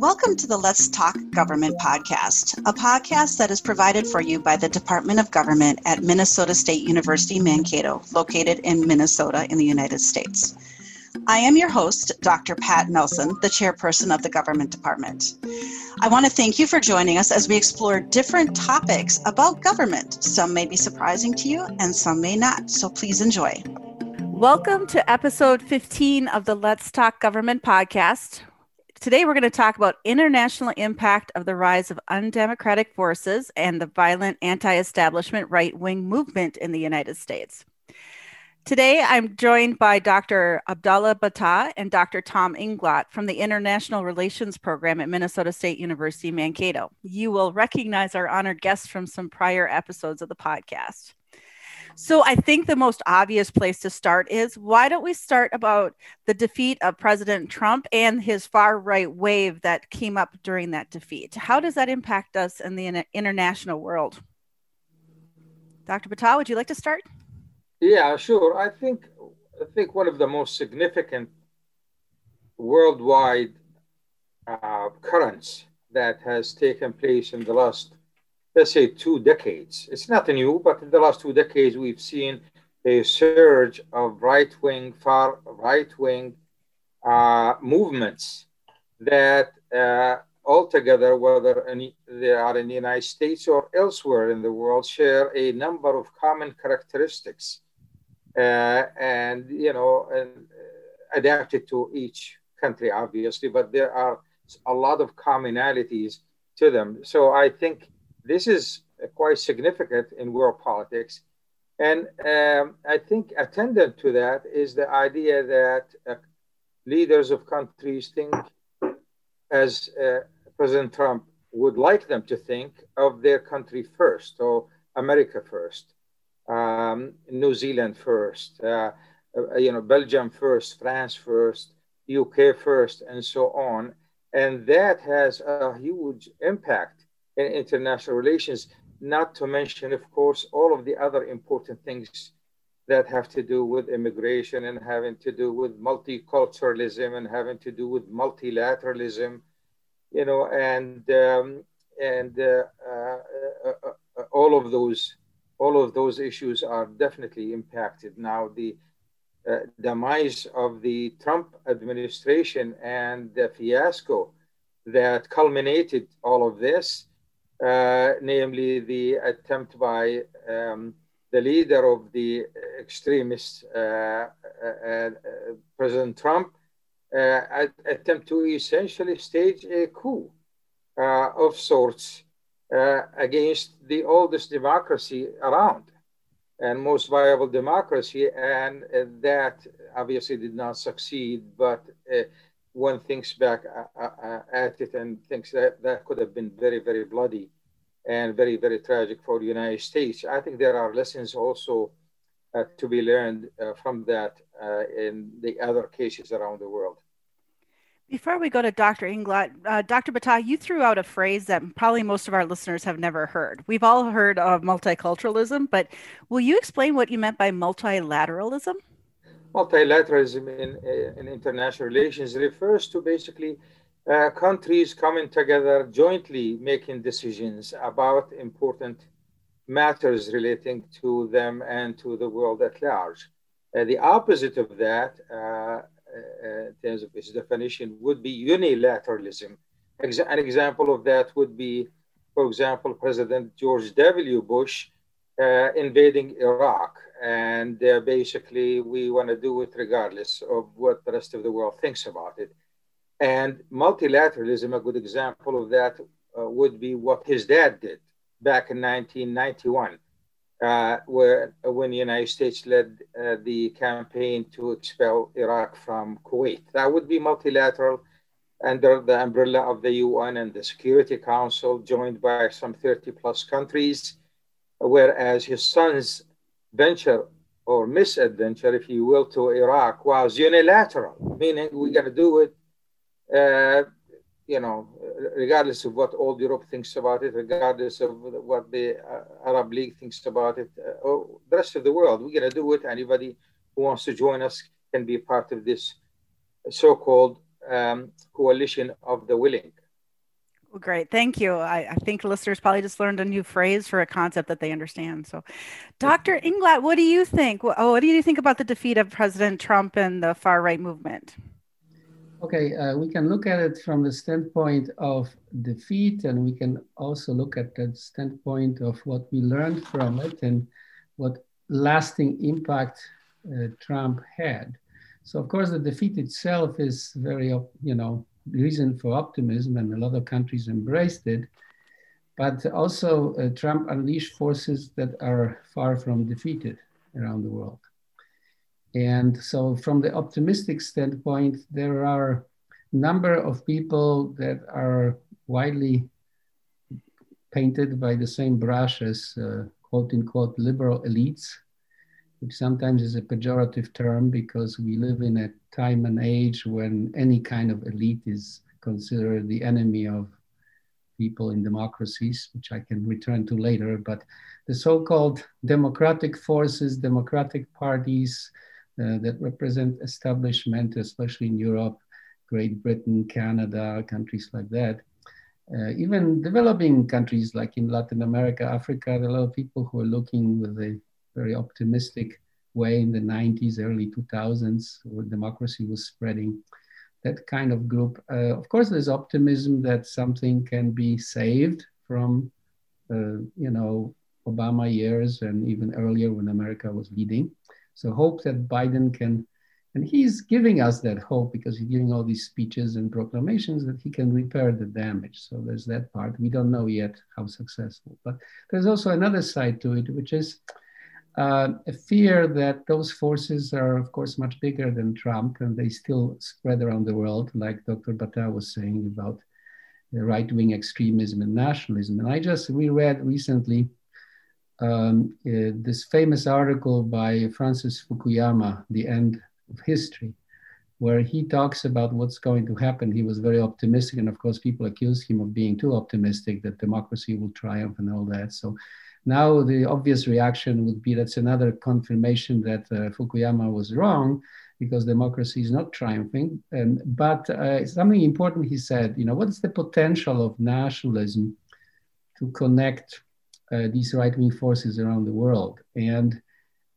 Welcome to the Let's Talk Government podcast, a podcast that is provided for you by the Department of Government at Minnesota State University Mankato, located in Minnesota in the United States. I am your host, Dr. Pat Nelson, the chairperson of the Government Department. I want to thank you for joining us as we explore different topics about government. Some may be surprising to you and some may not, so please enjoy. Welcome to episode 15 of the Let's Talk Government podcast. Today, we're going to talk about international impact of the rise of undemocratic forces and the violent anti-establishment right-wing movement in the United States. Today, I'm joined by Dr. Abdallah Battah and Dr. Tom Inglot from the International Relations Program at Minnesota State University, Mankato. You will recognize our honored guests from some prior episodes of the podcast. So I think the most obvious place to start is why don't we start about the defeat of President Trump and his far right wave that came up during that defeat? How does that impact us in the international world? Dr. Battah, would you like to start? Yeah, sure. I think I think one of the most significant worldwide uh, currents that has taken place in the last let's say, two decades. It's not new, but in the last two decades, we've seen a surge of right wing, far right wing uh, movements that uh, altogether, whether they are in the United States or elsewhere in the world, share a number of common characteristics. Uh, and, you know, and, uh, adapted to each country, obviously, but there are a lot of commonalities to them. So I think this is quite significant in world politics. And um, I think attendant to that is the idea that uh, leaders of countries think, as uh, President Trump would like them to think, of their country first, or America first, um, New Zealand first, uh, uh you know, Belgium first, France first, UK first, and so on. And that has a huge impact in international relations, not to mention, of course, all of the other important things that have to do with immigration and having to do with multiculturalism and having to do with multilateralism, you know, and um, and uh, uh, uh, all of those all of those issues are definitely impacted now. The uh, demise of the Trump administration and the fiasco that culminated all of this namely the attempt by um, the leader of the extremist uh, uh, uh President Trump, attempt to essentially stage a coup of sorts against the oldest democracy around and most viable democracy, and that obviously did not succeed. But one thinks back uh, uh, uh, at it and thinks that that could have been very, very bloody and very, very tragic for the United States. I think there are lessons also uh, to be learned uh, from that uh, in the other cases around the world. Before we go to Dr. Inglot, Dr. Battah, you threw out a phrase that probably most of our listeners have never heard. We've all heard of multiculturalism, but will you explain what you meant by multilateralism? Multilateralism in, in international relations refers to basically uh, countries coming together jointly making decisions about important matters relating to them and to the world at large. Uh, the opposite of that, uh in terms of its definition, would be unilateralism. Ex- an example of that would be, for example, President George W. Bush uh, invading Iraq and uh, basically we want to do it regardless of what the rest of the world thinks about it. And multilateralism, a good example of that uh, would be what his dad did back in 1991, uh, where when the United States led uh, the campaign to expel Iraq from Kuwait. That would be multilateral under the umbrella of the UN and the Security Council, joined by some 30 plus countries, whereas his son's venture or misadventure, if you will, to Iraq was unilateral, meaning we're going to do it, uh, you know, regardless of what all Europe thinks about it, regardless of what the uh, Arab League thinks about it, uh, or the rest of the world. We're going to do it. Anybody who wants to join us can be part of this so called um, coalition of the willing, Well, great. Thank you. I, I, think listeners probably just learned a new phrase for a concept that they understand. So, Dr. Inglot, what do you think? What, oh, what do you think about the defeat of President Trump and the far right movement? Okay, uh, we can look at it from the standpoint of defeat, and we can also look at the standpoint of what we learned from it and what lasting impact uh, Trump had. So, of course, the defeat itself is very, you know, reason for optimism, and a lot of countries embraced it. But also, uh, Trump unleashed forces that are far from defeated around the world. And so, from the optimistic standpoint, there are a number of people that are widely painted by the same brush as uh, quote unquote liberal elites, which sometimes is a pejorative term because we live in a time and age when any kind of elite is considered the enemy of people in democracies, which I can return to later. But the so called democratic forces, democratic parties uh, that represent establishment, especially in Europe, Great Britain, Canada, countries like that. Uh, even developing countries like in Latin America, Africa, there are a lot of people who are looking with a very optimistic way in the 90s, early 2000s, where democracy was spreading. That kind of group. Uh, of course, there's optimism that something can be saved from, uh, you know, Obama years and even earlier when America was leading. So hope that Biden can, and he's giving us that hope because he's giving all these speeches and proclamations that he can repair the damage. So there's that part. We don't know yet how successful, but there's also another side to it, which is uh, a fear that those forces are, of course, much bigger than Trump and they still spread around the world, like Dr. Battah was saying about right wing extremism and nationalism. And I just reread recently um, uh, this famous article by Francis Fukuyama, The End of History, where he talks about what's going to happen. He was very optimistic. And of course, people accused him of being too optimistic that democracy will triumph and all that. So now, the obvious reaction would be that's another confirmation that uh, Fukuyama was wrong because democracy is not triumphing. Um, but uh, something important he said, you know, what is the potential of nationalism to connect uh, these right wing forces around the world? And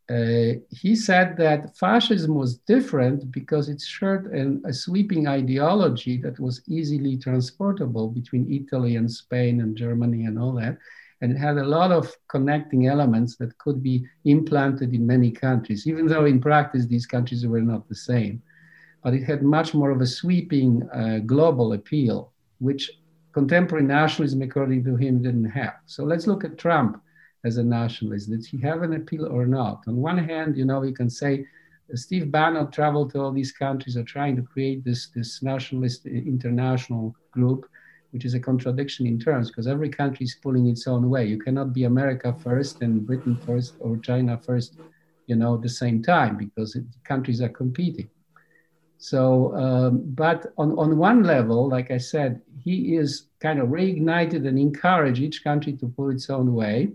uh, he said that fascism was different because it shared an, a sweeping ideology that was easily transportable between Italy and Spain and Germany and all that and it had a lot of connecting elements that could be implanted in many countries, even though in practice these countries were not the same. But it had much more of a sweeping uh, global appeal, which contemporary nationalism, according to him, didn't have. So let's look at Trump as a nationalist. Did he have an appeal or not? On one hand, you know, you can say Steve Bannon traveled to all these countries are trying to create this, this nationalist international group which is a contradiction in terms because every country is pulling its own way. You cannot be America first and Britain first or China first, you know, at the same time because it, countries are competing. So, um, but on, on one level, like I said, he is kind of reignited and encouraged each country to pull its own way.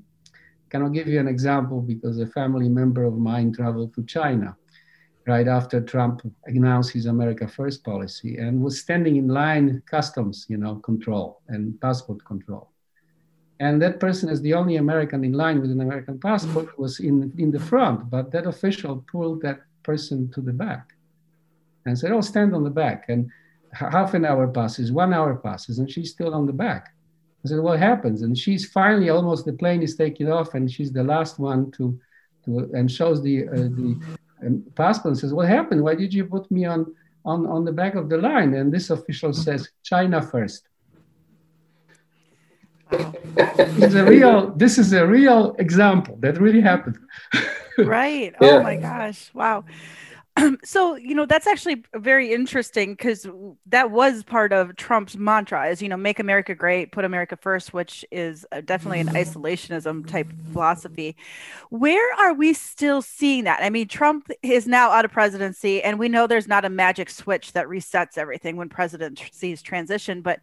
Can I give you an example because a family member of mine traveled to China right after Trump announced his America First policy and was standing in line customs, you know, control and passport control. And that person is the only American in line with an American passport was in, in the front, but that official pulled that person to the back and said, oh, stand on the back. And half an hour passes, one hour passes, and she's still on the back. I said, what happens? And she's finally almost the plane is taking off, and she's the last one to, to and shows the uh, the and passport says, "What happened? Why did you put me on on on the back of the line?" And this official says, "China first. it's a real. This is a real example that really happened. right. Oh yeah. my gosh! Wow. so you know that's actually very interesting because that was part of trump's mantra is you know make america great put america first which is uh, definitely an isolationism type philosophy. Where are we still seeing that? I mean trump is now out of presidency and we know there's not a magic switch that resets everything when president sees transition but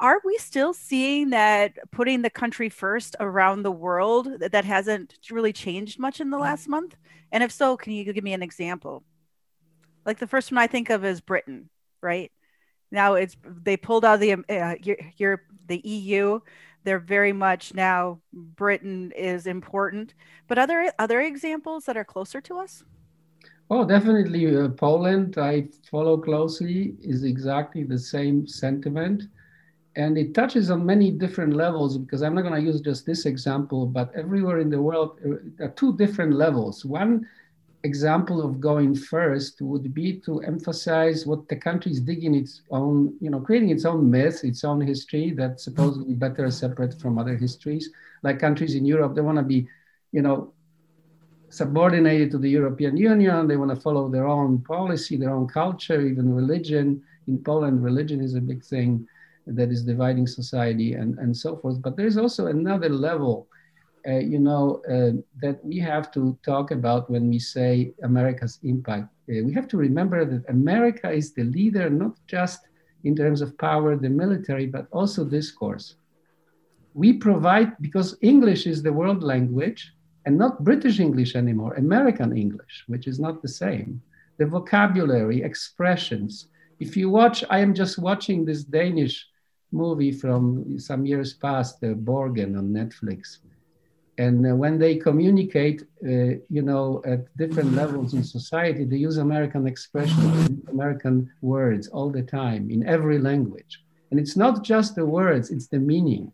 are we still seeing that putting the country first around the world that hasn't really changed much in the mm. last month? And if so can you give me an example like the first one I think of is Britain, right? now it's they pulled out the uh, your, the EU. They're very much now Britain is important. But other other examples that are closer to us? Oh, definitely. Uh, Poland, I follow closely, is exactly the same sentiment. And it touches on many different levels because I'm not going to use just this example, but everywhere in the world, uh, there are two different levels. One example of going first would be to emphasize what the country is digging its own, you know, creating its own myth, its own history that's mm-hmm. supposedly better separate from other histories. Like countries in Europe, they want to be, you know, subordinated to the European Union. They want to follow their own policy, their own culture, even religion. In Poland, religion is a big thing that is dividing society and, and so forth. But there's also another level, uh, you know, uh, that we have to talk about when we say America's impact. Uh, we have to remember that America is the leader, not just in terms of power, the military, but also discourse. We provide, because English is the world language, and not British English anymore, American English, which is not the same. The vocabulary, expressions. If you watch, I am just watching this Danish movie from some years past, uh, Borgen on Netflix. And uh, when they communicate, uh, you know, at different levels in society, they use American expressions, American words all the time in every language. And it's not just the words, it's the meaning.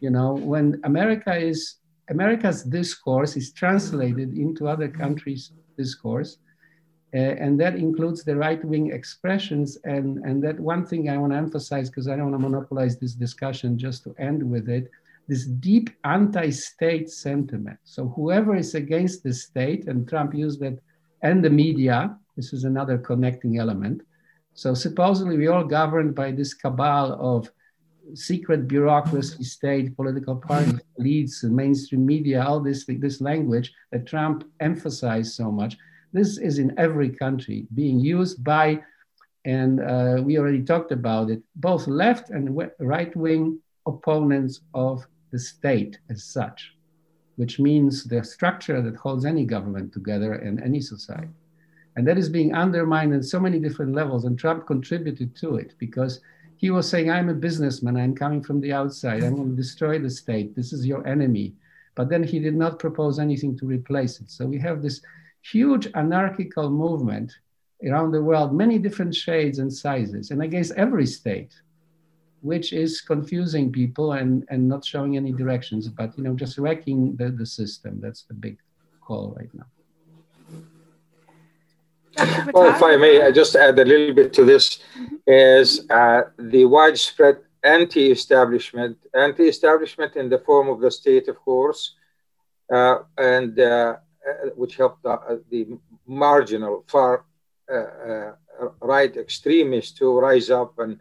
You know, when America is America's discourse is translated into other countries' discourse, uh, and that includes the right-wing expressions. And, and that one thing I want to emphasize, because I don't want to monopolize this discussion, just to end with it, this deep anti-state sentiment. So whoever is against the state, and Trump used that, and the media, this is another connecting element. So supposedly we are all governed by this cabal of secret bureaucracy, state, political parties, elites, and mainstream media, all this, this language that Trump emphasized so much. This is in every country being used by, and uh, we already talked about it, both left and right wing opponents of the state as such, which means the structure that holds any government together and any society. And that is being undermined in so many different levels, and Trump contributed to it because he was saying, I'm a businessman, I'm coming from the outside, I'm going to destroy the state, this is your enemy. But then he did not propose anything to replace it. So we have this huge anarchical movement around the world, many different shades and sizes, and against every state, which is confusing people and, and not showing any directions, but you know, just wrecking the, the system. That's the big call right now. Well, if I may, I just add a little bit to this, is uh, the widespread anti-establishment, anti-establishment in the form of the state, of course, uh, and uh, uh which helped the marginal far uh, uh, right extremists to rise up and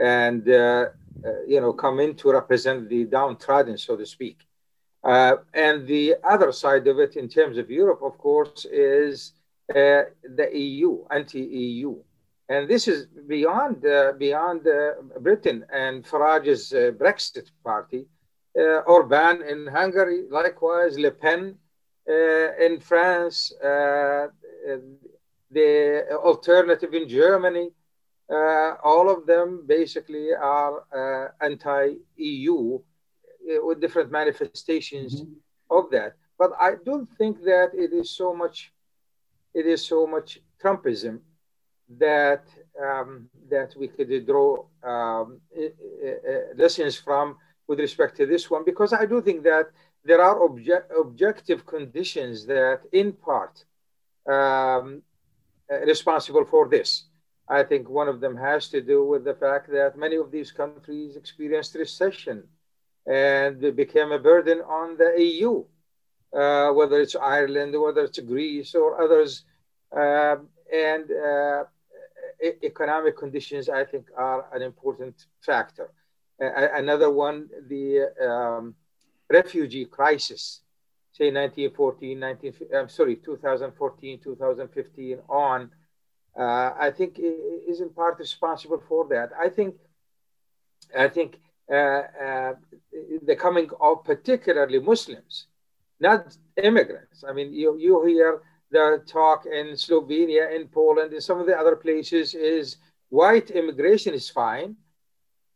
and you know come in to represent the downtrodden, so to speak. and the other side of it, in terms of Europe, of course, is uh, the EU, anti-EU. And this is beyond, uh, beyond uh, Britain and Farage's Brexit party. Orban in Hungary, likewise, Le Pen in France, the alternative in Germany, uh, all of them basically are uh, anti-EU uh, with different manifestations mm-hmm. of that. But I don't think that it is so much it is so much Trumpism that um, that we could draw um, lessons from with respect to this one, because I do think that there are obje- objective conditions that, in part, um, responsible for this. I think one of them has to do with the fact that many of these countries experienced recession and became a burden on the EU uh, whether it's Ireland, whether it's Greece or others. Um, and uh, economic conditions, I think, are an important factor. another one, the um, refugee crisis, say 1914, 19, I'm sorry, 2014, 2015 on, uh, I think is in part responsible for that. I think, I think uh, uh, the coming of particularly Muslims not immigrants. I mean, you, you hear the talk in Slovenia, in Poland, in some of the other places is white immigration is fine,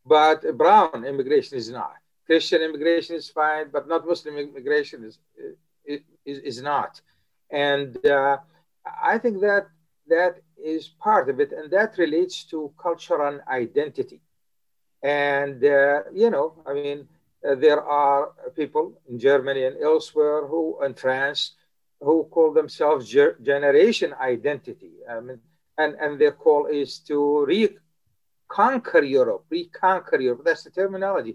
but brown immigration is not. Christian immigration is fine, but not Muslim immigration is, is, is not. And uh, I think that that is part of it, and that relates to cultural identity. And, uh, you know, I mean, uh, there are people in Germany and elsewhere who, in France, who call themselves ger- generation identity. I mean, and, and their call is to reconquer Europe, reconquer Europe. That's the terminology,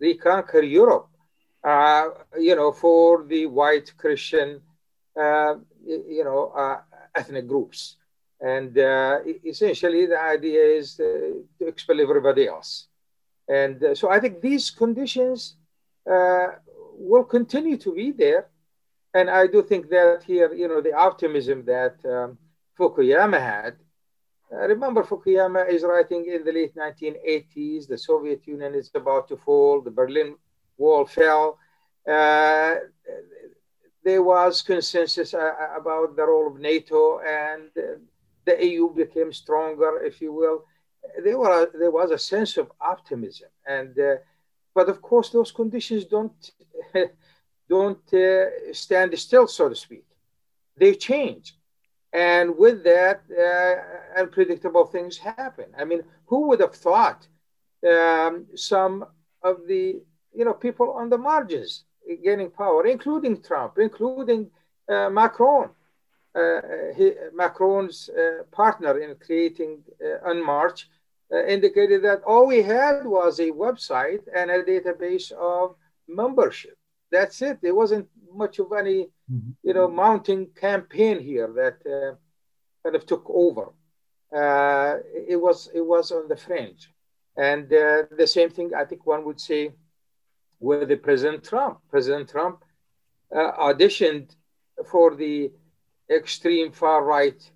reconquer Europe. Uh, you know, for the white Christian, uh, you know, uh, ethnic groups. And uh, essentially, the idea is uh, to expel everybody else. And uh, so I think these conditions will continue to be there. And I do think that here, you know, the optimism that um, Fukuyama had. Uh, remember, Fukuyama is writing in the late 1980s, the Soviet Union is about to fall, the Berlin Wall fell. Uh, there was consensus uh, about the role of NATO, and the EU became stronger, if you will. There, were, there was a sense of optimism. and uh, But of course, those conditions don't, don't uh, stand still, so to speak. They change and with that, uh, unpredictable things happen. I mean, who would have thought um, some of the you know people on the margins gaining power, including Trump, including uh, Macron, he, Macron's uh, partner in creating uh, uh, indicated that all we had was a website and a database of membership. That's it. There wasn't much of any, mm-hmm. you know, mounting campaign here that uh, kind of took over. Uh, it was it was on the fringe, and uh, the same thing I think one would say with the President Trump. President Trump uh, auditioned for the extreme far right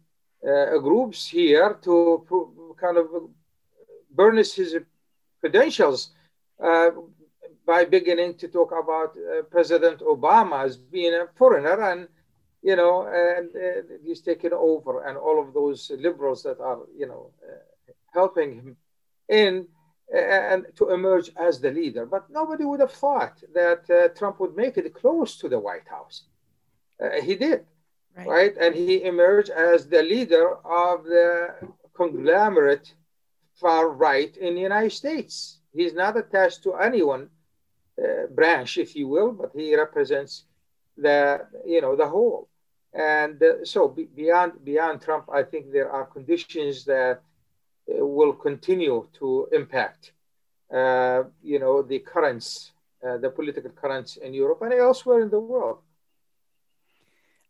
uh, groups here to kind of burnish his credentials uh, by beginning to talk about uh, President Obama as being a foreigner and you know and uh, he's taken over and all of those liberals that are you know uh, helping him in uh, and to emerge as the leader. But nobody would have thought that Trump would make it close to the White House. He did right. right and he emerged as the leader of the conglomerate far right in the United States he's not attached to anyone uh, branch, if you will, but he represents the you know the whole. And uh, so be, beyond beyond Trump, I think there are conditions that uh, will continue to impact uh, you know the currents, uh, the political currents in Europe and elsewhere in the world.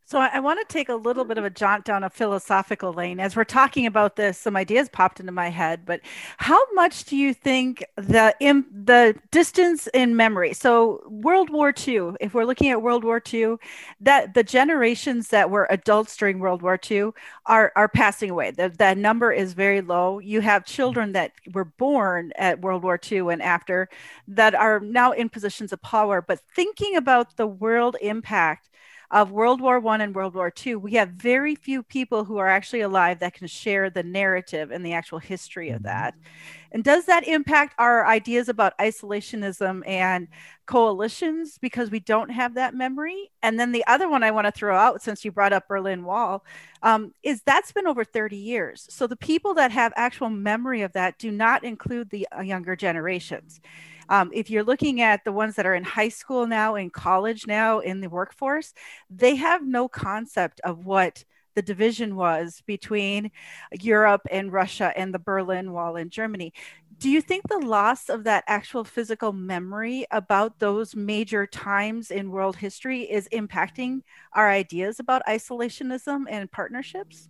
So I want to take a little bit of a jaunt down a philosophical lane. As we're talking about this, some ideas popped into my head. But how much do you think the in, the distance in memory? So World War II, if we're looking at World War II, that the generations that were adults during World War II are are passing away. That that number is very low. You have children that were born at World War II and after that are now in positions of power. But thinking about the world impact of World War One and World War Two, we have very few people who are actually alive that can share the narrative and the actual history of mm-hmm. that. And does that impact our ideas about isolationism and coalitions because we don't have that memory? And then the other one I want to throw out, since you brought up Berlin Wall, um, is that's been over 30 years. So the people that have actual memory of that do not include the uh, younger generations. Um, if you're looking at the ones that are in high school now, in college now, in the workforce, they have no concept of what the division was between Europe and Russia and the Berlin Wall in Germany. Do you think the loss of that actual physical memory about those major times in world history is impacting our ideas about isolationism and partnerships?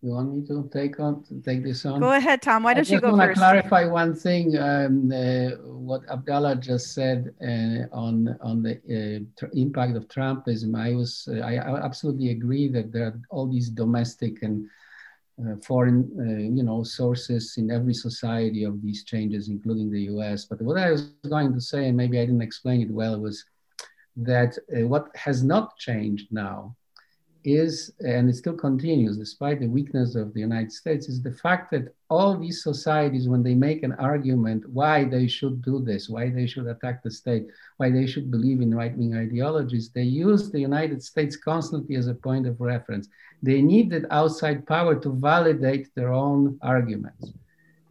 You want me to take on to take this on? Go ahead, Tom. Why don't you go first? I want to clarify one thing. Um, uh, what Abdallah just said uh, on on the uh, impact of Trumpism. I was uh, I, I, absolutely agree that there are all these domestic and uh, foreign uh, you know sources in every society of these changes, including the U.S. But what I was going to say, and maybe I didn't explain it well, was that what has not changed now is, and it still continues despite the weakness of the United States, is the fact that all these societies, when they make an argument why they should do this, why they should attack the state, why they should believe in right wing ideologies, they use the United States constantly as a point of reference. They need that outside power to validate their own arguments.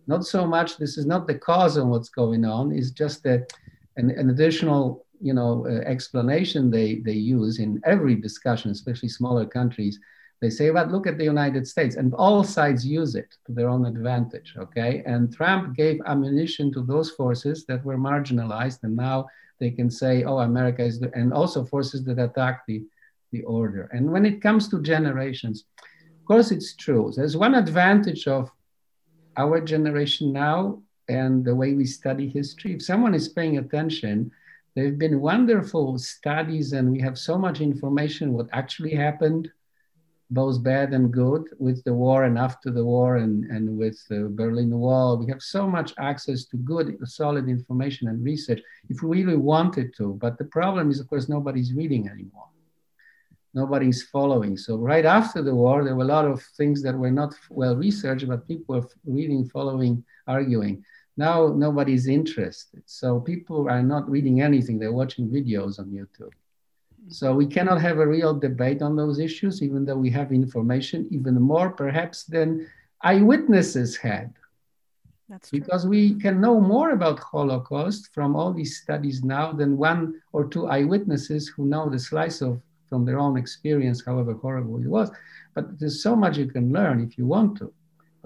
Not so much, this is not the cause of what's going on, it's just that an, an additional you know, uh, explanation they, they use in every discussion, especially smaller countries. They say, but look at the United States, and all sides use it to their own advantage, okay? And Trump gave ammunition to those forces that were marginalized, and now they can say, oh, America is, the, and also forces that attack the, the order. And when it comes to generations, of course, it's true. There's one advantage of our generation now and the way we study history. If someone is paying attention, there have been wonderful studies, and we have so much information what actually happened, both bad and good, with the war and after the war, and, and with the Berlin Wall. We have so much access to good, solid information and research if we really wanted to. But the problem is, of course, nobody's reading anymore. Nobody's following. So right after the war, there were a lot of things that were not well researched, but people were reading, following, arguing. Now nobody's interested. So people are not reading anything, they're watching videos on YouTube. So we cannot have a real debate on those issues, even though we have information, even more perhaps than eyewitnesses had. That's true. Because we can know more about Holocaust from all these studies now than one or two eyewitnesses who know the slice of from their own experience, however horrible it was. But there's so much you can learn if you want to.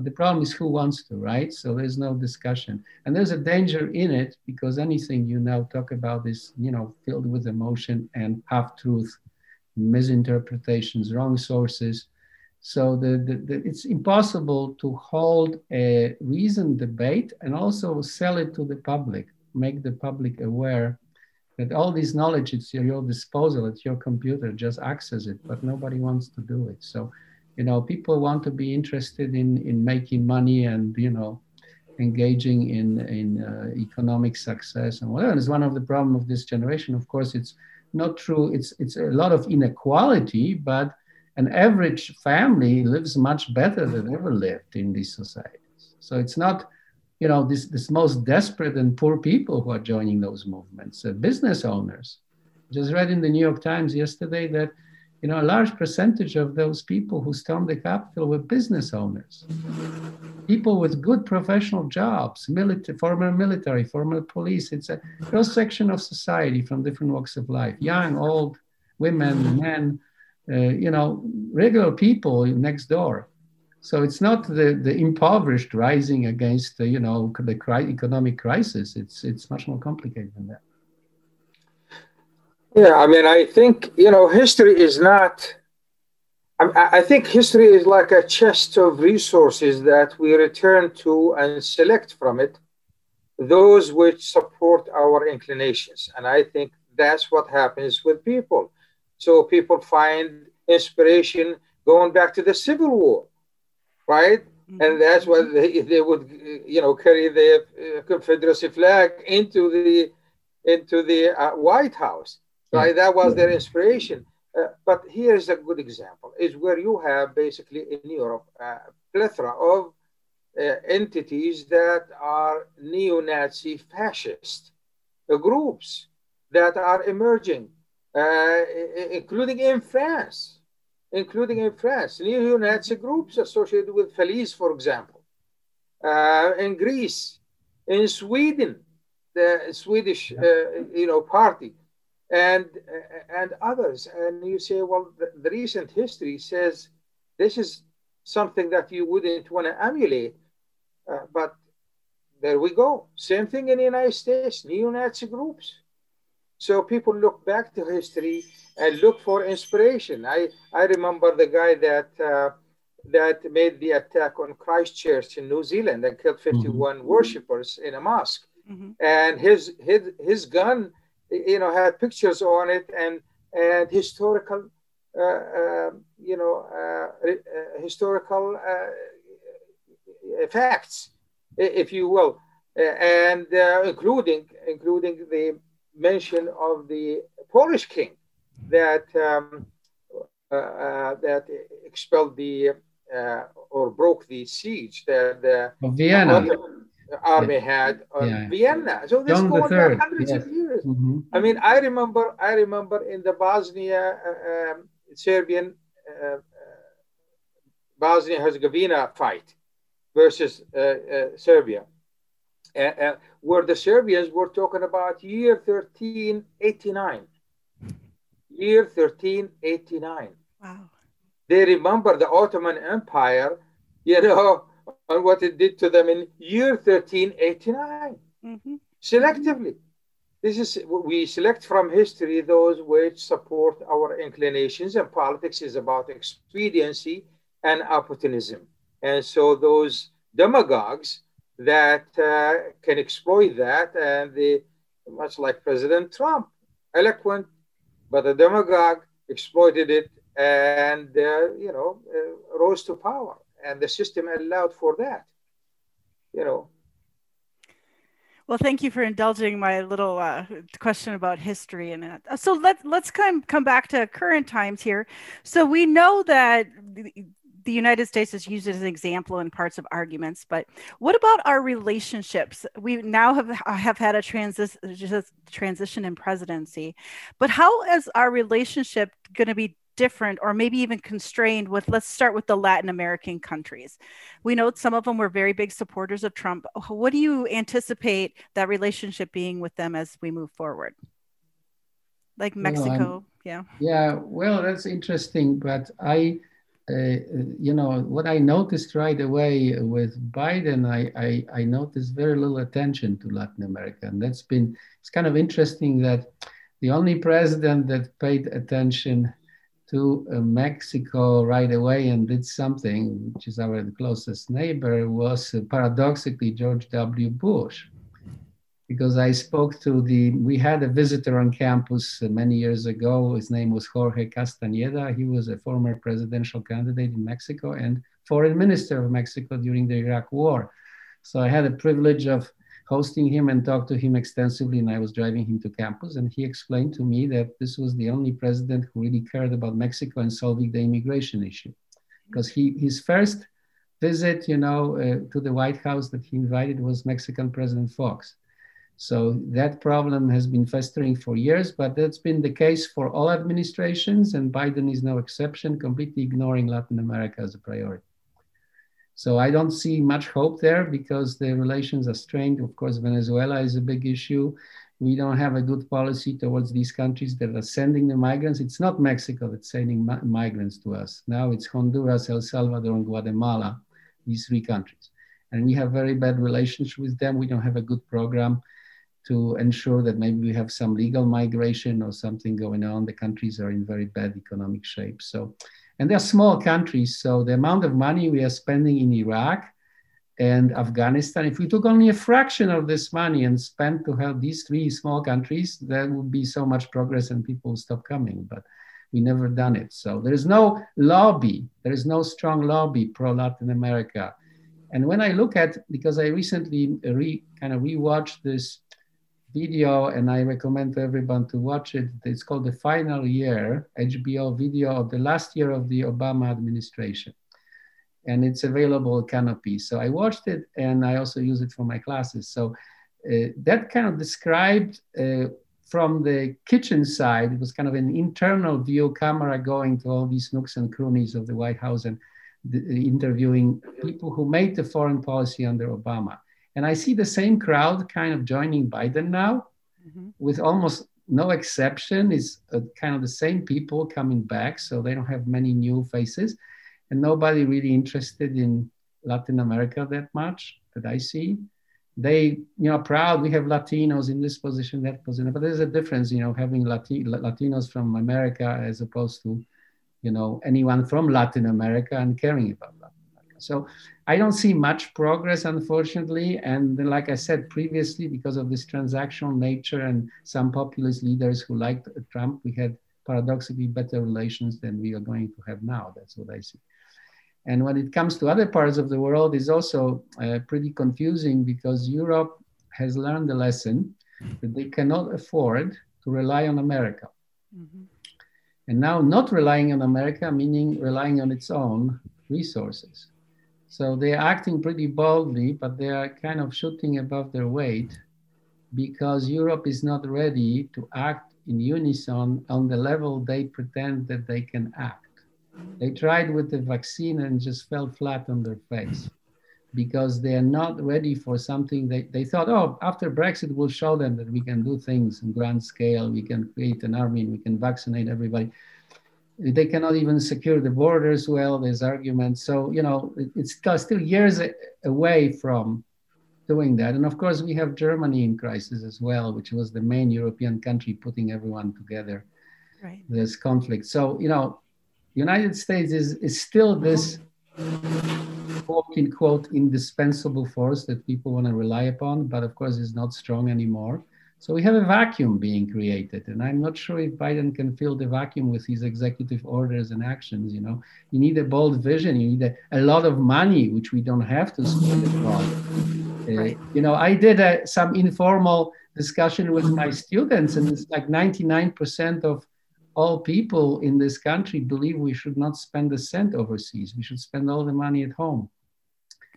But the problem is who wants to, right? So there's no discussion. And there's a danger in it because anything you now talk about is, you know, filled with emotion and half truth, misinterpretations, wrong sources. So the, the, the, it's impossible to hold a reasoned debate and also sell it to the public, make the public aware that all this knowledge is at your disposal, it's your computer, just access it, but nobody wants to do it. So you know people want to be interested in in making money and you know engaging in in uh, economic success and whatever. And it's one of the problem of this generation. Of course, it's not true. It's it's a lot of inequality, but an average family lives much better than ever lived in these societies. So it's not, you know, this this most desperate and poor people who are joining those movements. Uh, business owners. Just read in the New York Times yesterday that you know, a large percentage of those people who stormed the Capitol were business owners, people with good professional jobs, military, former military, former police. It's a cross section of society from different walks of life, young, old, women, men, uh, you know, regular people next door. So it's not the, the impoverished rising against the, you know, the cri- economic crisis. It's, it's much more complicated than that. Yeah, I mean, I think, you know, history is not, I, I think history is like a chest of resources that we return to and select from it those which support our inclinations. And I think that's what happens with people. So people find inspiration going back to the Civil War, right? Mm-hmm. And that's why they, they would, you know, carry the Confederacy flag into the into the uh, White House right? That was their inspiration. Uh, but here's a good example: is where you have basically in Europe a plethora of uh, entities that are neo-Nazi fascist uh, groups that are emerging, uh, including in France, including in France, neo-Nazi groups associated with Faliz, for example, uh, in Greece, in Sweden, the Swedish, uh, you know, party and and others and you say well the, the, recent history says this is something that you wouldn't want to emulate uh, but there we go same thing in the united states neo-nazi groups so people look back to history and look for inspiration i i remember the guy that uh, that made the attack on christchurch in new zealand and killed mm-hmm. 51 mm-hmm. worshippers in a mosque mm-hmm. and his his his gun you know, had pictures on it and and historical, uh, uh, you know, uh, uh historical uh, facts, if you will, and uh, including including the mention of the Polish king that um, uh, that expelled the uh, or broke the siege that the Vienna. Army had on yeah. Vienna. So this goes back hundreds yes. of years. Mm-hmm. I mean, I remember, I remember in the Bosnia uh, um, Serbian uh, Bosnia Herzegovina fight versus Serbia uh, where the Serbians were talking about year 1389. Year 1389. Wow. They remember the Ottoman Empire, you know, and what it did to them in year 1389. Mm-hmm. Selectively. This is we select from history those which support our inclinations, and politics is about expediency and opportunism. And so those demagogues that uh, can exploit that. And the, much like President Trump, eloquent, but a demagogue exploited it and, uh, you know, uh, rose to power. And the system allowed for that, you know. Well, thank you for indulging my little uh, question about history and that. So let let's come come back to current times here. So we know that the United States is used as an example in parts of arguments, but what about our relationships? We now have have had a transi- transition in presidency, but how is our relationship going to be different or maybe even constrained with let's start with the Latin American countries. We know some of them were very big supporters of Trump. What do you anticipate that relationship being with them as we move forward? Like Mexico, yeah. Yeah, well, that's interesting, but I uh, you know, what I noticed right away with Biden, I, I, I, noticed very little attention to Latin America. And that's been, it's kind of interesting that the only president that paid attention to uh, Mexico right away and did something, which is our closest neighbor, was uh, paradoxically George W. Bush because I spoke to the, we had a visitor on campus many years ago. His name was Jorge Castañeda. He was a former presidential candidate in Mexico and foreign minister of Mexico during the Iraq war. So I had the privilege of hosting him and talked to him extensively and I was driving him to campus and he explained to me that this was the only president who really cared about Mexico and solving the immigration issue. Because he, his first visit, you know, uh, to the White House that he invited was Mexican President Fox. So that problem has been festering for years, but that's been the case for all administrations, and Biden is no exception, completely ignoring Latin America as a priority. So I don't see much hope there because the relations are strained. Of course, Venezuela is a big issue. We don't have a good policy towards these countries that are sending the migrants. It's not Mexico that's sending mi- migrants to us. Now it's Honduras, El Salvador, and Guatemala, these three countries. And we have very bad relations with them. We don't have a good program to ensure that maybe we have some legal migration or something going on. The countries are in very bad economic shape. So, and they're small countries. So the amount of money we are spending in Iraq and Afghanistan, if we took only a fraction of this money and spent to help these three small countries, there would be so much progress and people would stop coming. But we never done it. So there is no lobby. There is no strong lobby pro Latin America. And when I look at, because I recently re, kind of rewatched this video, and I recommend to everyone to watch it. It's called The Final Year, HBO video of the last year of the Obama administration. And it's available Kanopy. So I watched it and I also use it for my classes. So uh, that kind of described uh, from the kitchen side, it was kind of an internal view camera going to all these nooks and crannies of the White House and the, interviewing people who made the foreign policy under Obama. And I see the same crowd kind of joining Biden now, mm-hmm. with almost no exception. Is uh, kind of the same people coming back, so they don't have many new faces, and nobody really interested in Latin America that much that I see. They, you know, proud we have Latinos in this position, that position, but there's a difference, you know, having Lati- Latinos from America as opposed to, you know, anyone from Latin America and caring about. So I don't see much progress, unfortunately. And like I said previously, because of this transactional nature and some populist leaders who liked Trump, we had paradoxically better relations than we are going to have now. That's what I see. And when it comes to other parts of the world, is also uh, pretty confusing because Europe has learned the lesson that they cannot afford to rely on America. Mm-hmm. and now not relying on America, meaning relying on its own resources. So they're acting pretty boldly, but they are kind of shooting above their weight because Europe is not ready to act in unison on the level they pretend that they can act. They tried with the vaccine and just fell flat on their face because they are not ready for something they, they thought, oh, after Brexit, we'll show them that we can do things in grand scale. We can create an army, we can vaccinate everybody. They cannot even secure the borders well, there's arguments. So, you know, it's still years away from doing that. And of course, we have Germany in crisis as well, which was the main European country putting everyone together. Right. This conflict. So, you know, United States is, is still this quote unquote indispensable force that people want to rely upon, but of course is not strong anymore. So we have a vacuum being created, and I'm not sure if Biden can fill the vacuum with his executive orders and actions. You know, you need a bold vision. You need a, a lot of money, which we don't have to spend it on. Uh, right. You know, I did a, some informal discussion with my students, and it's like 99% of all people in this country believe we should not spend a cent overseas. We should spend all the money at home.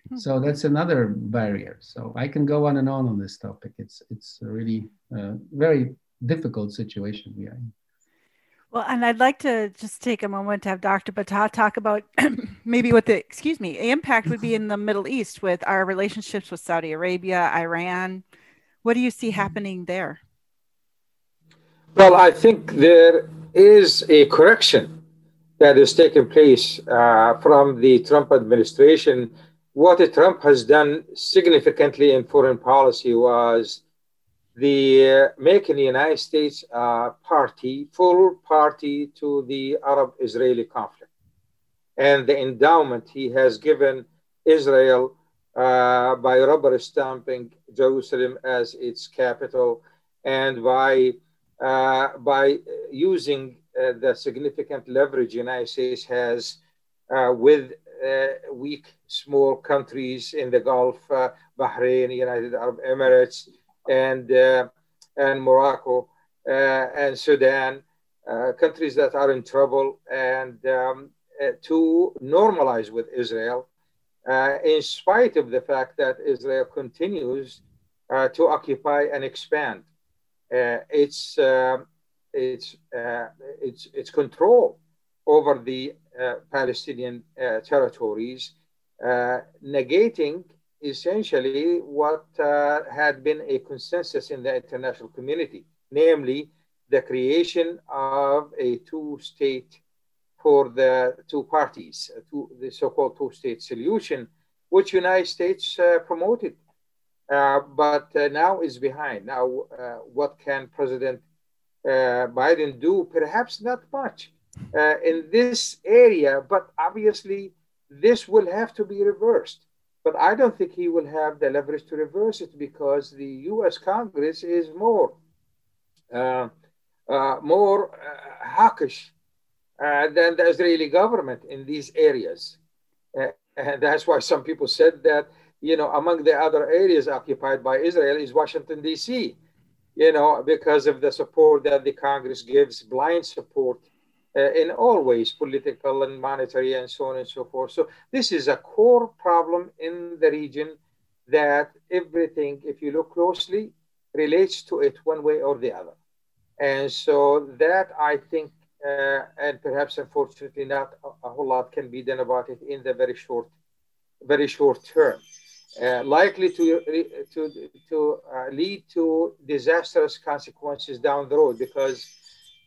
Hmm. So that's another barrier. So I can go on and on on this topic. It's it's a really uh, very difficult situation we are in. Well, and I'd like to just take a moment to have Dr. Battah talk about maybe what the excuse me impact would be in the Middle East with our relationships with Saudi Arabia, Iran. What do you see happening there? Well, I think there is a correction that is taking place uh, from the Trump administration. What Trump has done significantly in foreign policy was the uh, making the United States uh, party, full party to the Arab-Israeli conflict, and the endowment he has given Israel uh, by rubber stamping Jerusalem as its capital, and by uh, by using uh, the significant leverage the United States has uh, with weak small countries in the Gulf, Bahrain, United Arab Emirates, and and Morocco and Sudan, countries that are in trouble, and um, to normalize with Israel, uh, in spite of the fact that Israel continues uh, to occupy and expand. Uh, its uh, its uh, its its control over the Palestinian territories, negating essentially what had been a consensus in the international community, namely the creation of a two-state for the two parties, the so-called two-state solution, which United States uh, promoted uh, but uh, now is behind. Now, uh, what can President Biden do? Perhaps not much in this area, but obviously this will have to be reversed. But I don't think he will have the leverage to reverse it because the U.S. Congress is more uh, uh, more uh, hawkish than the Israeli government in these areas, and that's why some people said that you know, among the other areas occupied by Israel is Washington, D.C., you know, because of the support that the Congress gives, blind support uh, in all ways, political and monetary and so on and so forth. So this is a core problem in the region that everything, if you look closely, relates to it one way or the other. And so that I think, uh, and perhaps unfortunately not a, a whole lot can be done about it in the very short, very short term uh, likely to, to, to uh, lead to disastrous consequences down the road because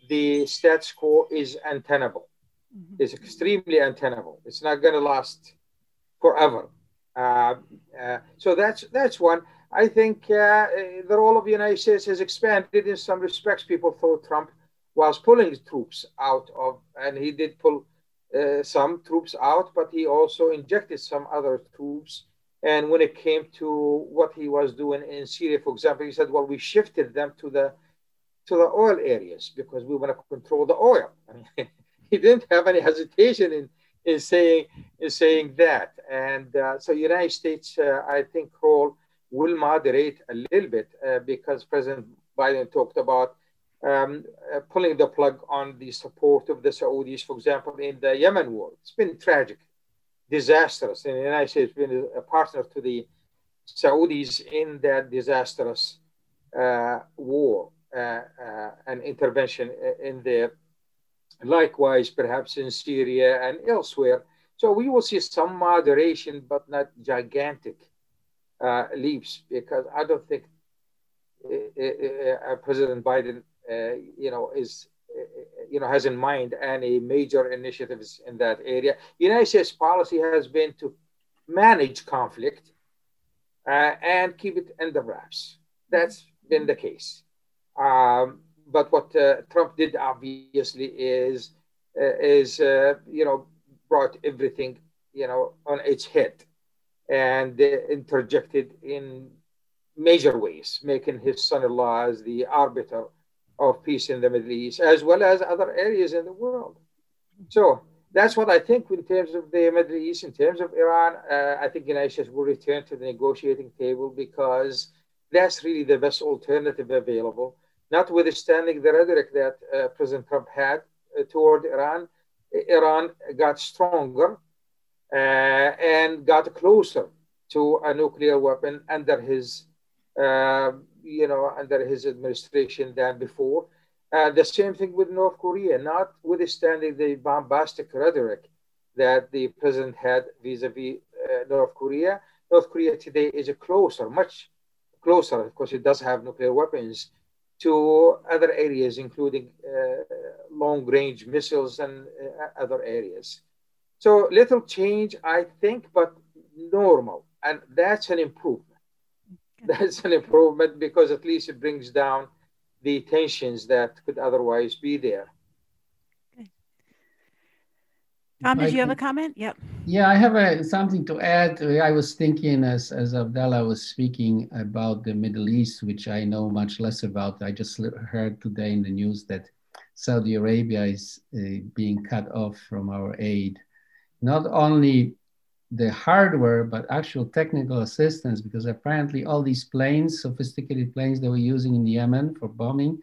the status quo is untenable. Mm-hmm. It's extremely untenable. It's not going to last forever. Uh, uh, so that's that's one. I think uh, the role of the United States has expanded in some respects. People thought Trump was pulling troops out of, and he did pull uh, some troops out, but he also injected some other troops and when it came to what he was doing in Syria, for example, he said, "Well, we shifted them to the to the oil areas because we want to control the oil." I mean, he didn't have any hesitation in in saying in saying that. And uh, so, United States, uh, I think, role will moderate a little bit uh, because President Biden talked about um, uh, pulling the plug on the support of the Saudis, for example, in the Yemen war. It's been tragic, disastrous. And the United States has been a partner to the Saudis in that disastrous uh, war uh, uh, and intervention in there. Likewise, perhaps in Syria and elsewhere. So we will see some moderation, but not gigantic uh, leaps, because I don't think President Biden you know, is you know has in mind any major initiatives in that area. United States policy has been to manage conflict uh, and keep it under wraps. That's been the case. Um, but what uh, Trump did obviously is uh, is uh, you know brought everything you know on its head and interjected in major ways, making his son-in-law as the arbiter of peace in the Middle East, as well as other areas in the world. So that's what I think in terms of the Middle East, in terms of Iran. Uh, I think States will return to the negotiating table because that's really the best alternative available, notwithstanding the rhetoric that uh, President Trump had uh, toward Iran. Iran got stronger uh, and got closer to a nuclear weapon under his uh, you know, under his administration than before. Uh, the same thing with North Korea, notwithstanding the bombastic rhetoric that the president had vis-a-vis North Korea. North Korea today is a closer, much closer, of course, it does have nuclear weapons, to other areas, including uh, long-range missiles and uh, other areas. So little change, I think, but normal, and that's an improvement. that's an improvement because at least it brings down the tensions that could otherwise be there. Tom, did you have a comment? Yep. Yeah, I have a, something to add. I was thinking as, as Abdallah was speaking about the Middle East, which I know much less about. I just heard today in the news that Saudi Arabia is uh, being cut off from our aid. Not only the hardware, but actual technical assistance, because apparently all these planes, sophisticated planes that we're using in Yemen for bombing,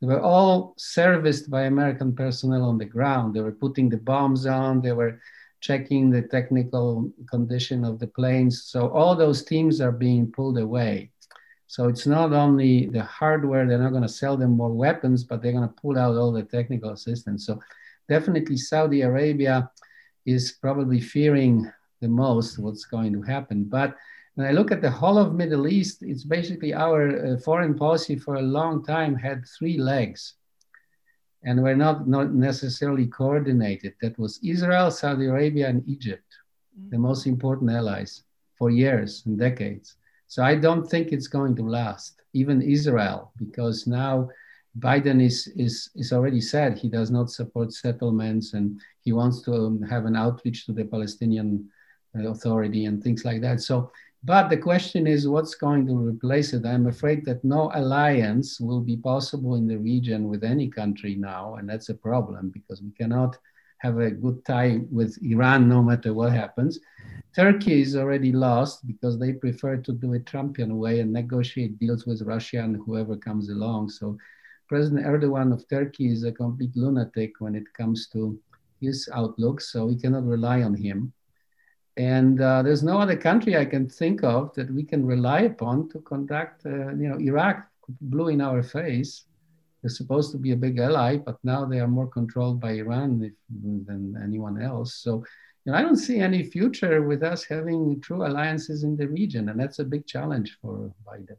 they were all serviced by American personnel on the ground. They were putting the bombs on, they were checking the technical condition of the planes. So all those teams are being pulled away. So it's not only the hardware, they're not going to sell them more weapons, but they're going to pull out all the technical assistance. So definitely Saudi Arabia is probably fearing the most what's going to happen. But when I look at the whole of Middle East, it's basically our uh, foreign policy for a long time had three legs. And we're not, not necessarily coordinated. That was Israel, Saudi Arabia, and Egypt, mm-hmm. the most important allies for years and decades. So I don't think it's going to last, even Israel, because now Biden is, is, is already said he does not support settlements and he wants to um, have an outreach to the Palestinian authority and things like that. So, but the question is what's going to replace it? I'm afraid that no alliance will be possible in the region with any country now. And that's a problem because we cannot have a good tie with Iran no matter what happens. Turkey is already lost because they prefer to do it Trumpian way and negotiate deals with Russia and whoever comes along. So President Erdogan of Turkey is a complete lunatic when it comes to his outlook. So we cannot rely on him. And uh, there's no other country I can think of that we can rely upon to conduct, uh, you know, Iraq blew in our face. They're supposed to be a big ally, but now they are more controlled by Iran if, than anyone else. So, you know, I don't see any future with us having true alliances in the region. And that's a big challenge for Biden.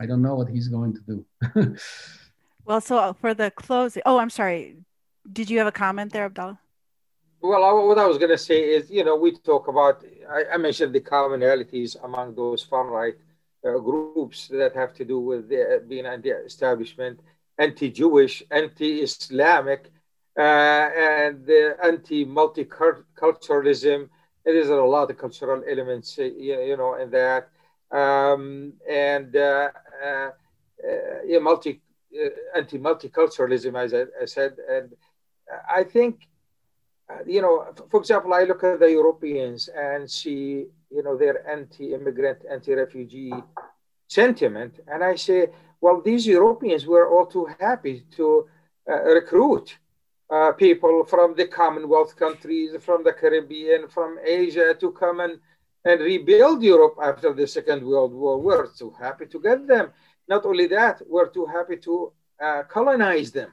I don't know what he's going to do. well, so for the closing, oh, I'm sorry. Did you have a comment there, Abdallah? Well, I, what I was going to say is, you know, we talk about, I, I mentioned the commonalities among those far right uh, groups that have to do with the, being anti-establishment, anti-Jewish, anti-Islamic, uh, and anti-multiculturalism. There is a lot of cultural elements, uh, you, know, in that, um, and uh, uh, uh yeah, multi anti-multiculturalism, as I, I said, and I think uh, you know, for example, I look at the Europeans and see, you know, their anti-immigrant, anti-refugee sentiment, and I say, Well, these Europeans were all too happy to uh, recruit uh, people from the Commonwealth countries, from the Caribbean, from Asia to come and, and rebuild Europe after the Second World War. We're too happy to get them. Not only that, we're too happy to uh, colonize them,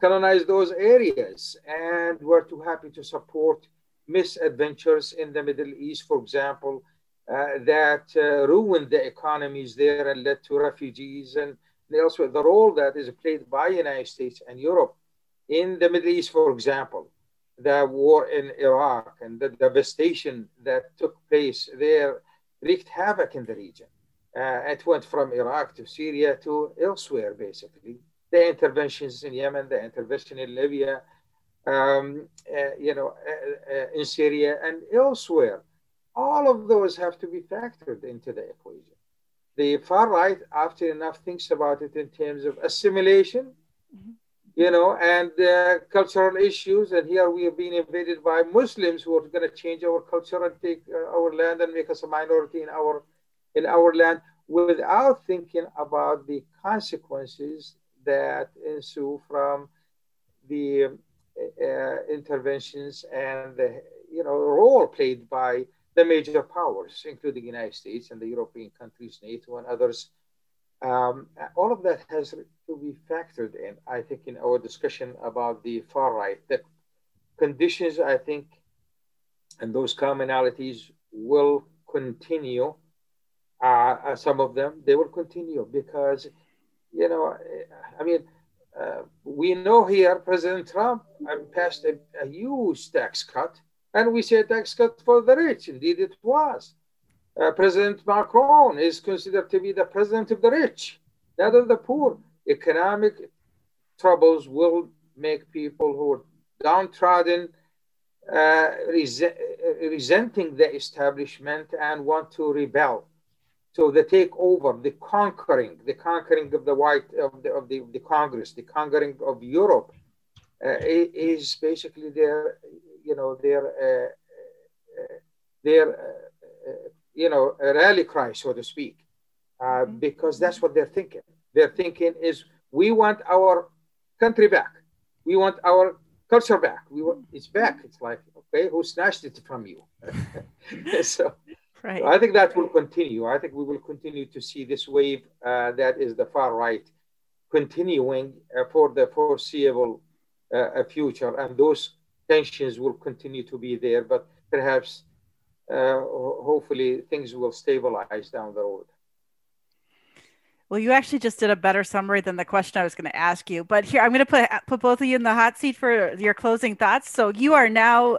colonize those areas, and we're too happy to support misadventures in the Middle East, for example, uh, that uh, ruined the economies there and led to refugees and elsewhere. The role that is played by the United States and Europe in the Middle East, for example, the war in Iraq and the devastation that took place there wreaked havoc in the region. Uh, it went from Iraq to Syria to elsewhere, basically. The interventions in Yemen, the intervention in Libya, um, uh, you know, uh, uh in Syria and elsewhere. All of those have to be factored into the equation. The far right, after enough, thinks about it in terms of assimilation, mm-hmm. you know, and uh, cultural issues. And here we are being invaded by Muslims who are going to change our culture and take uh, our land and make us a minority in our in our land without thinking about the consequences that ensue from the uh, interventions and the you know role played by the major powers, including the United States and the European countries, NATO and others. Um, all of that has to be factored in, I think, in our discussion about the far right. The conditions, I think, and those commonalities will continue uh, uh, some of them, they will continue because, you know, I mean, uh, we know here President Trump passed a, a, huge tax cut, and we say tax cut for the rich. Indeed, it was. Uh, president Macron is considered to be the president of the rich, not of the poor. Economic troubles will make people who are downtrodden uh, resent, resenting the establishment and want to rebel. So the takeover, the conquering, the conquering of the white of the, of the, the Congress, the conquering of Europe, uh, is basically their, you know, their uh, uh their uh, you know rally cry, so to speak, uh, mm-hmm. because that's what they're thinking. They're thinking is we want our country back, we want our culture back. We want it's back. It's like okay, who snatched it from you? so Right. I think that will continue. I think we will continue to see this wave uh, that is the far right continuing uh, for the foreseeable uh, future, and those tensions will continue to be there. But perhaps, uh, hopefully, things will stabilize down the road. Well, you actually just did a better summary than the question I was going to ask you. But here, I'm going to put put both of you in the hot seat for your closing thoughts. So you are now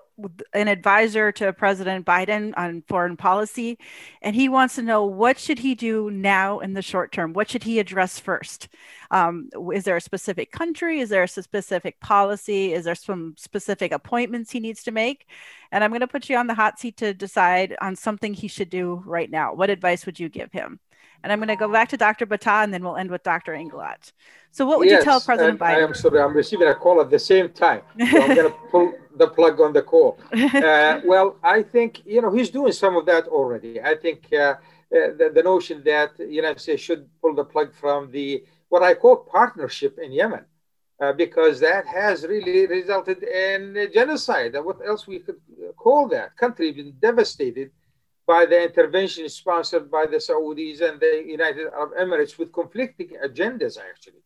an advisor to President Biden on foreign policy, and he wants to know what should he do now in the short term. What should he address first? Um, is there a specific country? Is there a specific policy? Is there some specific appointments he needs to make? And I'm going to put you on the hot seat to decide on something he should do right now. What advice would you give him? And I'm going to go back to Dr. Battah and then we'll end with Dr. Inglot. So, what would yes, you tell President Biden? I am sorry, I'm receiving a call at the same time. So I'm going to pull the plug on the call. Uh, well, I think, you know, he's doing some of that already. I think uh, uh, the, the, notion that the United States should pull the plug from the what I call partnership in Yemen. Uh, because that has really resulted in genocide. What else we could call that? Country been devastated by the intervention sponsored by the Saudis and the United Arab Emirates with conflicting agendas, actually.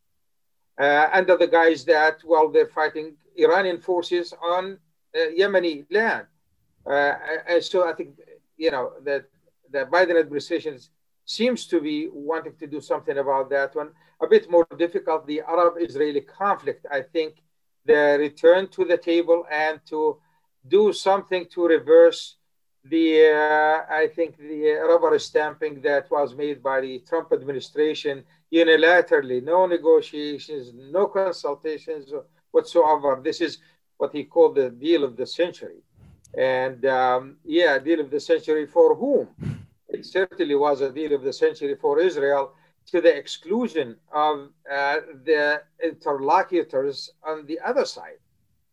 Uh, under the guise that, well, they're fighting Iranian forces on uh, Yemeni land. Uh, and so I think, you know, that the Biden administration seems to be wanting to do something about that one. A bit more difficult, the Arab Israeli conflict, I think the return to the table and to do something to reverse the uh, I think the rubber stamping that was made by the Trump administration unilaterally, no negotiations, no consultations whatsoever. This is what he called the deal of the century, and um, yeah, deal of the century for whom? It certainly was a deal of the century for Israel, to the exclusion of uh, the interlocutors on the other side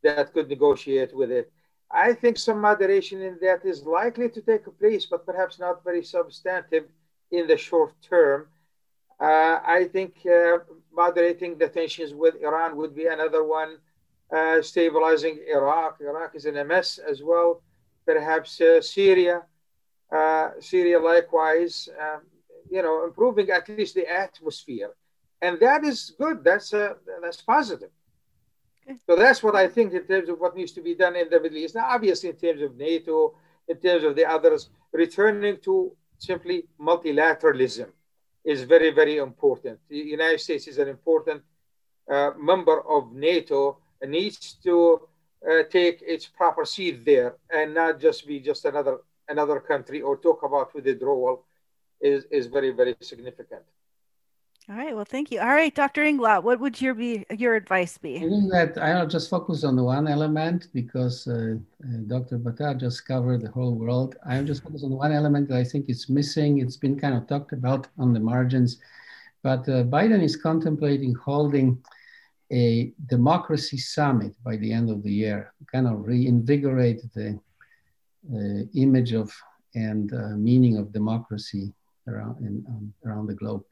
that could negotiate with it. I think some moderation in that is likely to take place, but perhaps not very substantive in the short term. Uh, I think uh, moderating the tensions with Iran would be another one. Uh, stabilizing Iraq. Iraq is in a mess as well. Perhaps uh, Syria. Uh, Syria likewise. Um, you know, improving at least the atmosphere, and that is good. That's uh, that's positive. So that's what I think in terms of what needs to be done in the Middle East. Now, obviously, in terms of NATO, in terms of the others, returning to simply multilateralism is very, very important. The United States is an important uh, member of NATO and needs to uh, take its proper seat there and not just be just another another country or talk about withdrawal is, is very, very significant. All right. Well, thank you. All right, Dr. Inglot, what would your be your advice be? I think that I'll just focus on the one element because uh, uh, Dr. Battah just covered the whole world. I'll just focus on one element that I think is missing. It's been kind of talked about on the margins, but uh, Biden is contemplating holding a democracy summit by the end of the year, kind of reinvigorate the uh, image of and uh, meaning of democracy around in, um, around the globe.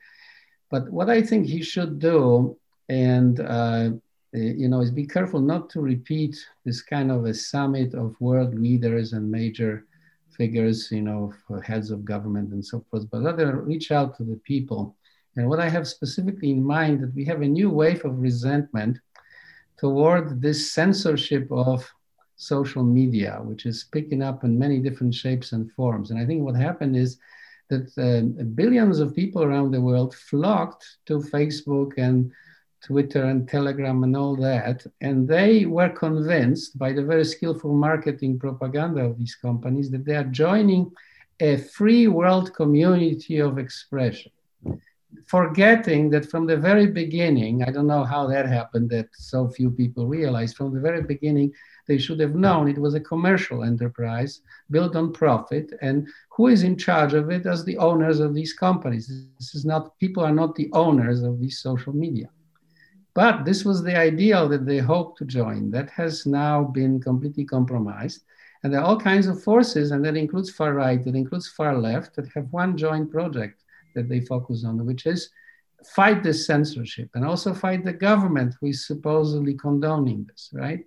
But what I think he should do, and uh, you know, is be careful not to repeat this kind of a summit of world leaders and major figures, you know, heads of government and so forth, but rather reach out to the people. And what I have specifically in mind that we have a new wave of resentment toward this censorship of social media, which is picking up in many different shapes and forms. And I think what happened is that uh, billions of people around the world flocked to Facebook and Twitter and Telegram and all that. And they were convinced by the very skillful marketing propaganda of these companies that they are joining a free world community of expression. Forgetting that from the very beginning, I don't know how that happened that so few people realized, from the very beginning, they should have known it was a commercial enterprise built on profit and who is in charge of it as the owners of these companies. This is not, people are not the owners of these social media. But this was the ideal that they hoped to join. That has now been completely compromised. And there are all kinds of forces, and that includes far right, that includes far left, that have one joint project that they focus on, which is fight this censorship and also fight the government who is supposedly condoning this, right?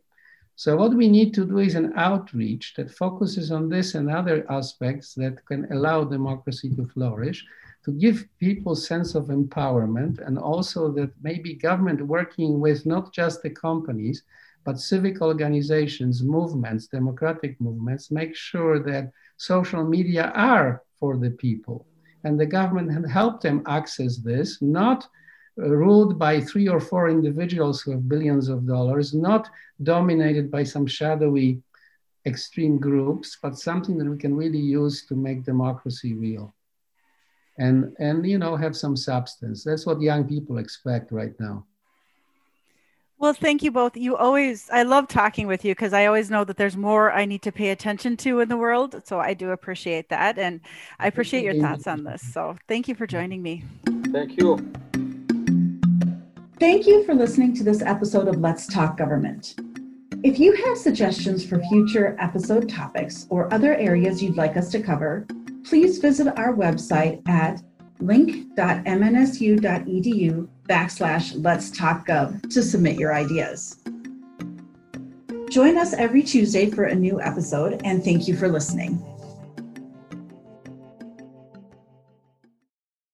So what we need to do is an outreach that focuses on this and other aspects that can allow democracy to flourish, to give people sense of empowerment, and also that maybe government working with not just the companies, but civic organizations, movements, democratic movements, make sure that social media are for the people. And the government had helped them access this, not uh, ruled by three or four individuals who have billions of dollars, not dominated by some shadowy extreme groups, but something that we can really use to make democracy real. And, and you know, have some substance. That's what young people expect right now. Well, thank you both. You always, I love talking with you because I always know that there's more I need to pay attention to in the world. So I do appreciate that. And I appreciate your thoughts on this. So thank you for joining me. Thank you. Thank you for listening to this episode of Let's Talk Government. If you have suggestions for future episode topics or other areas you'd like us to cover, please visit our website at link.mnsu.edu backslash let's talk gov to submit your ideas. Join us every Tuesday for a new episode, and thank you for listening.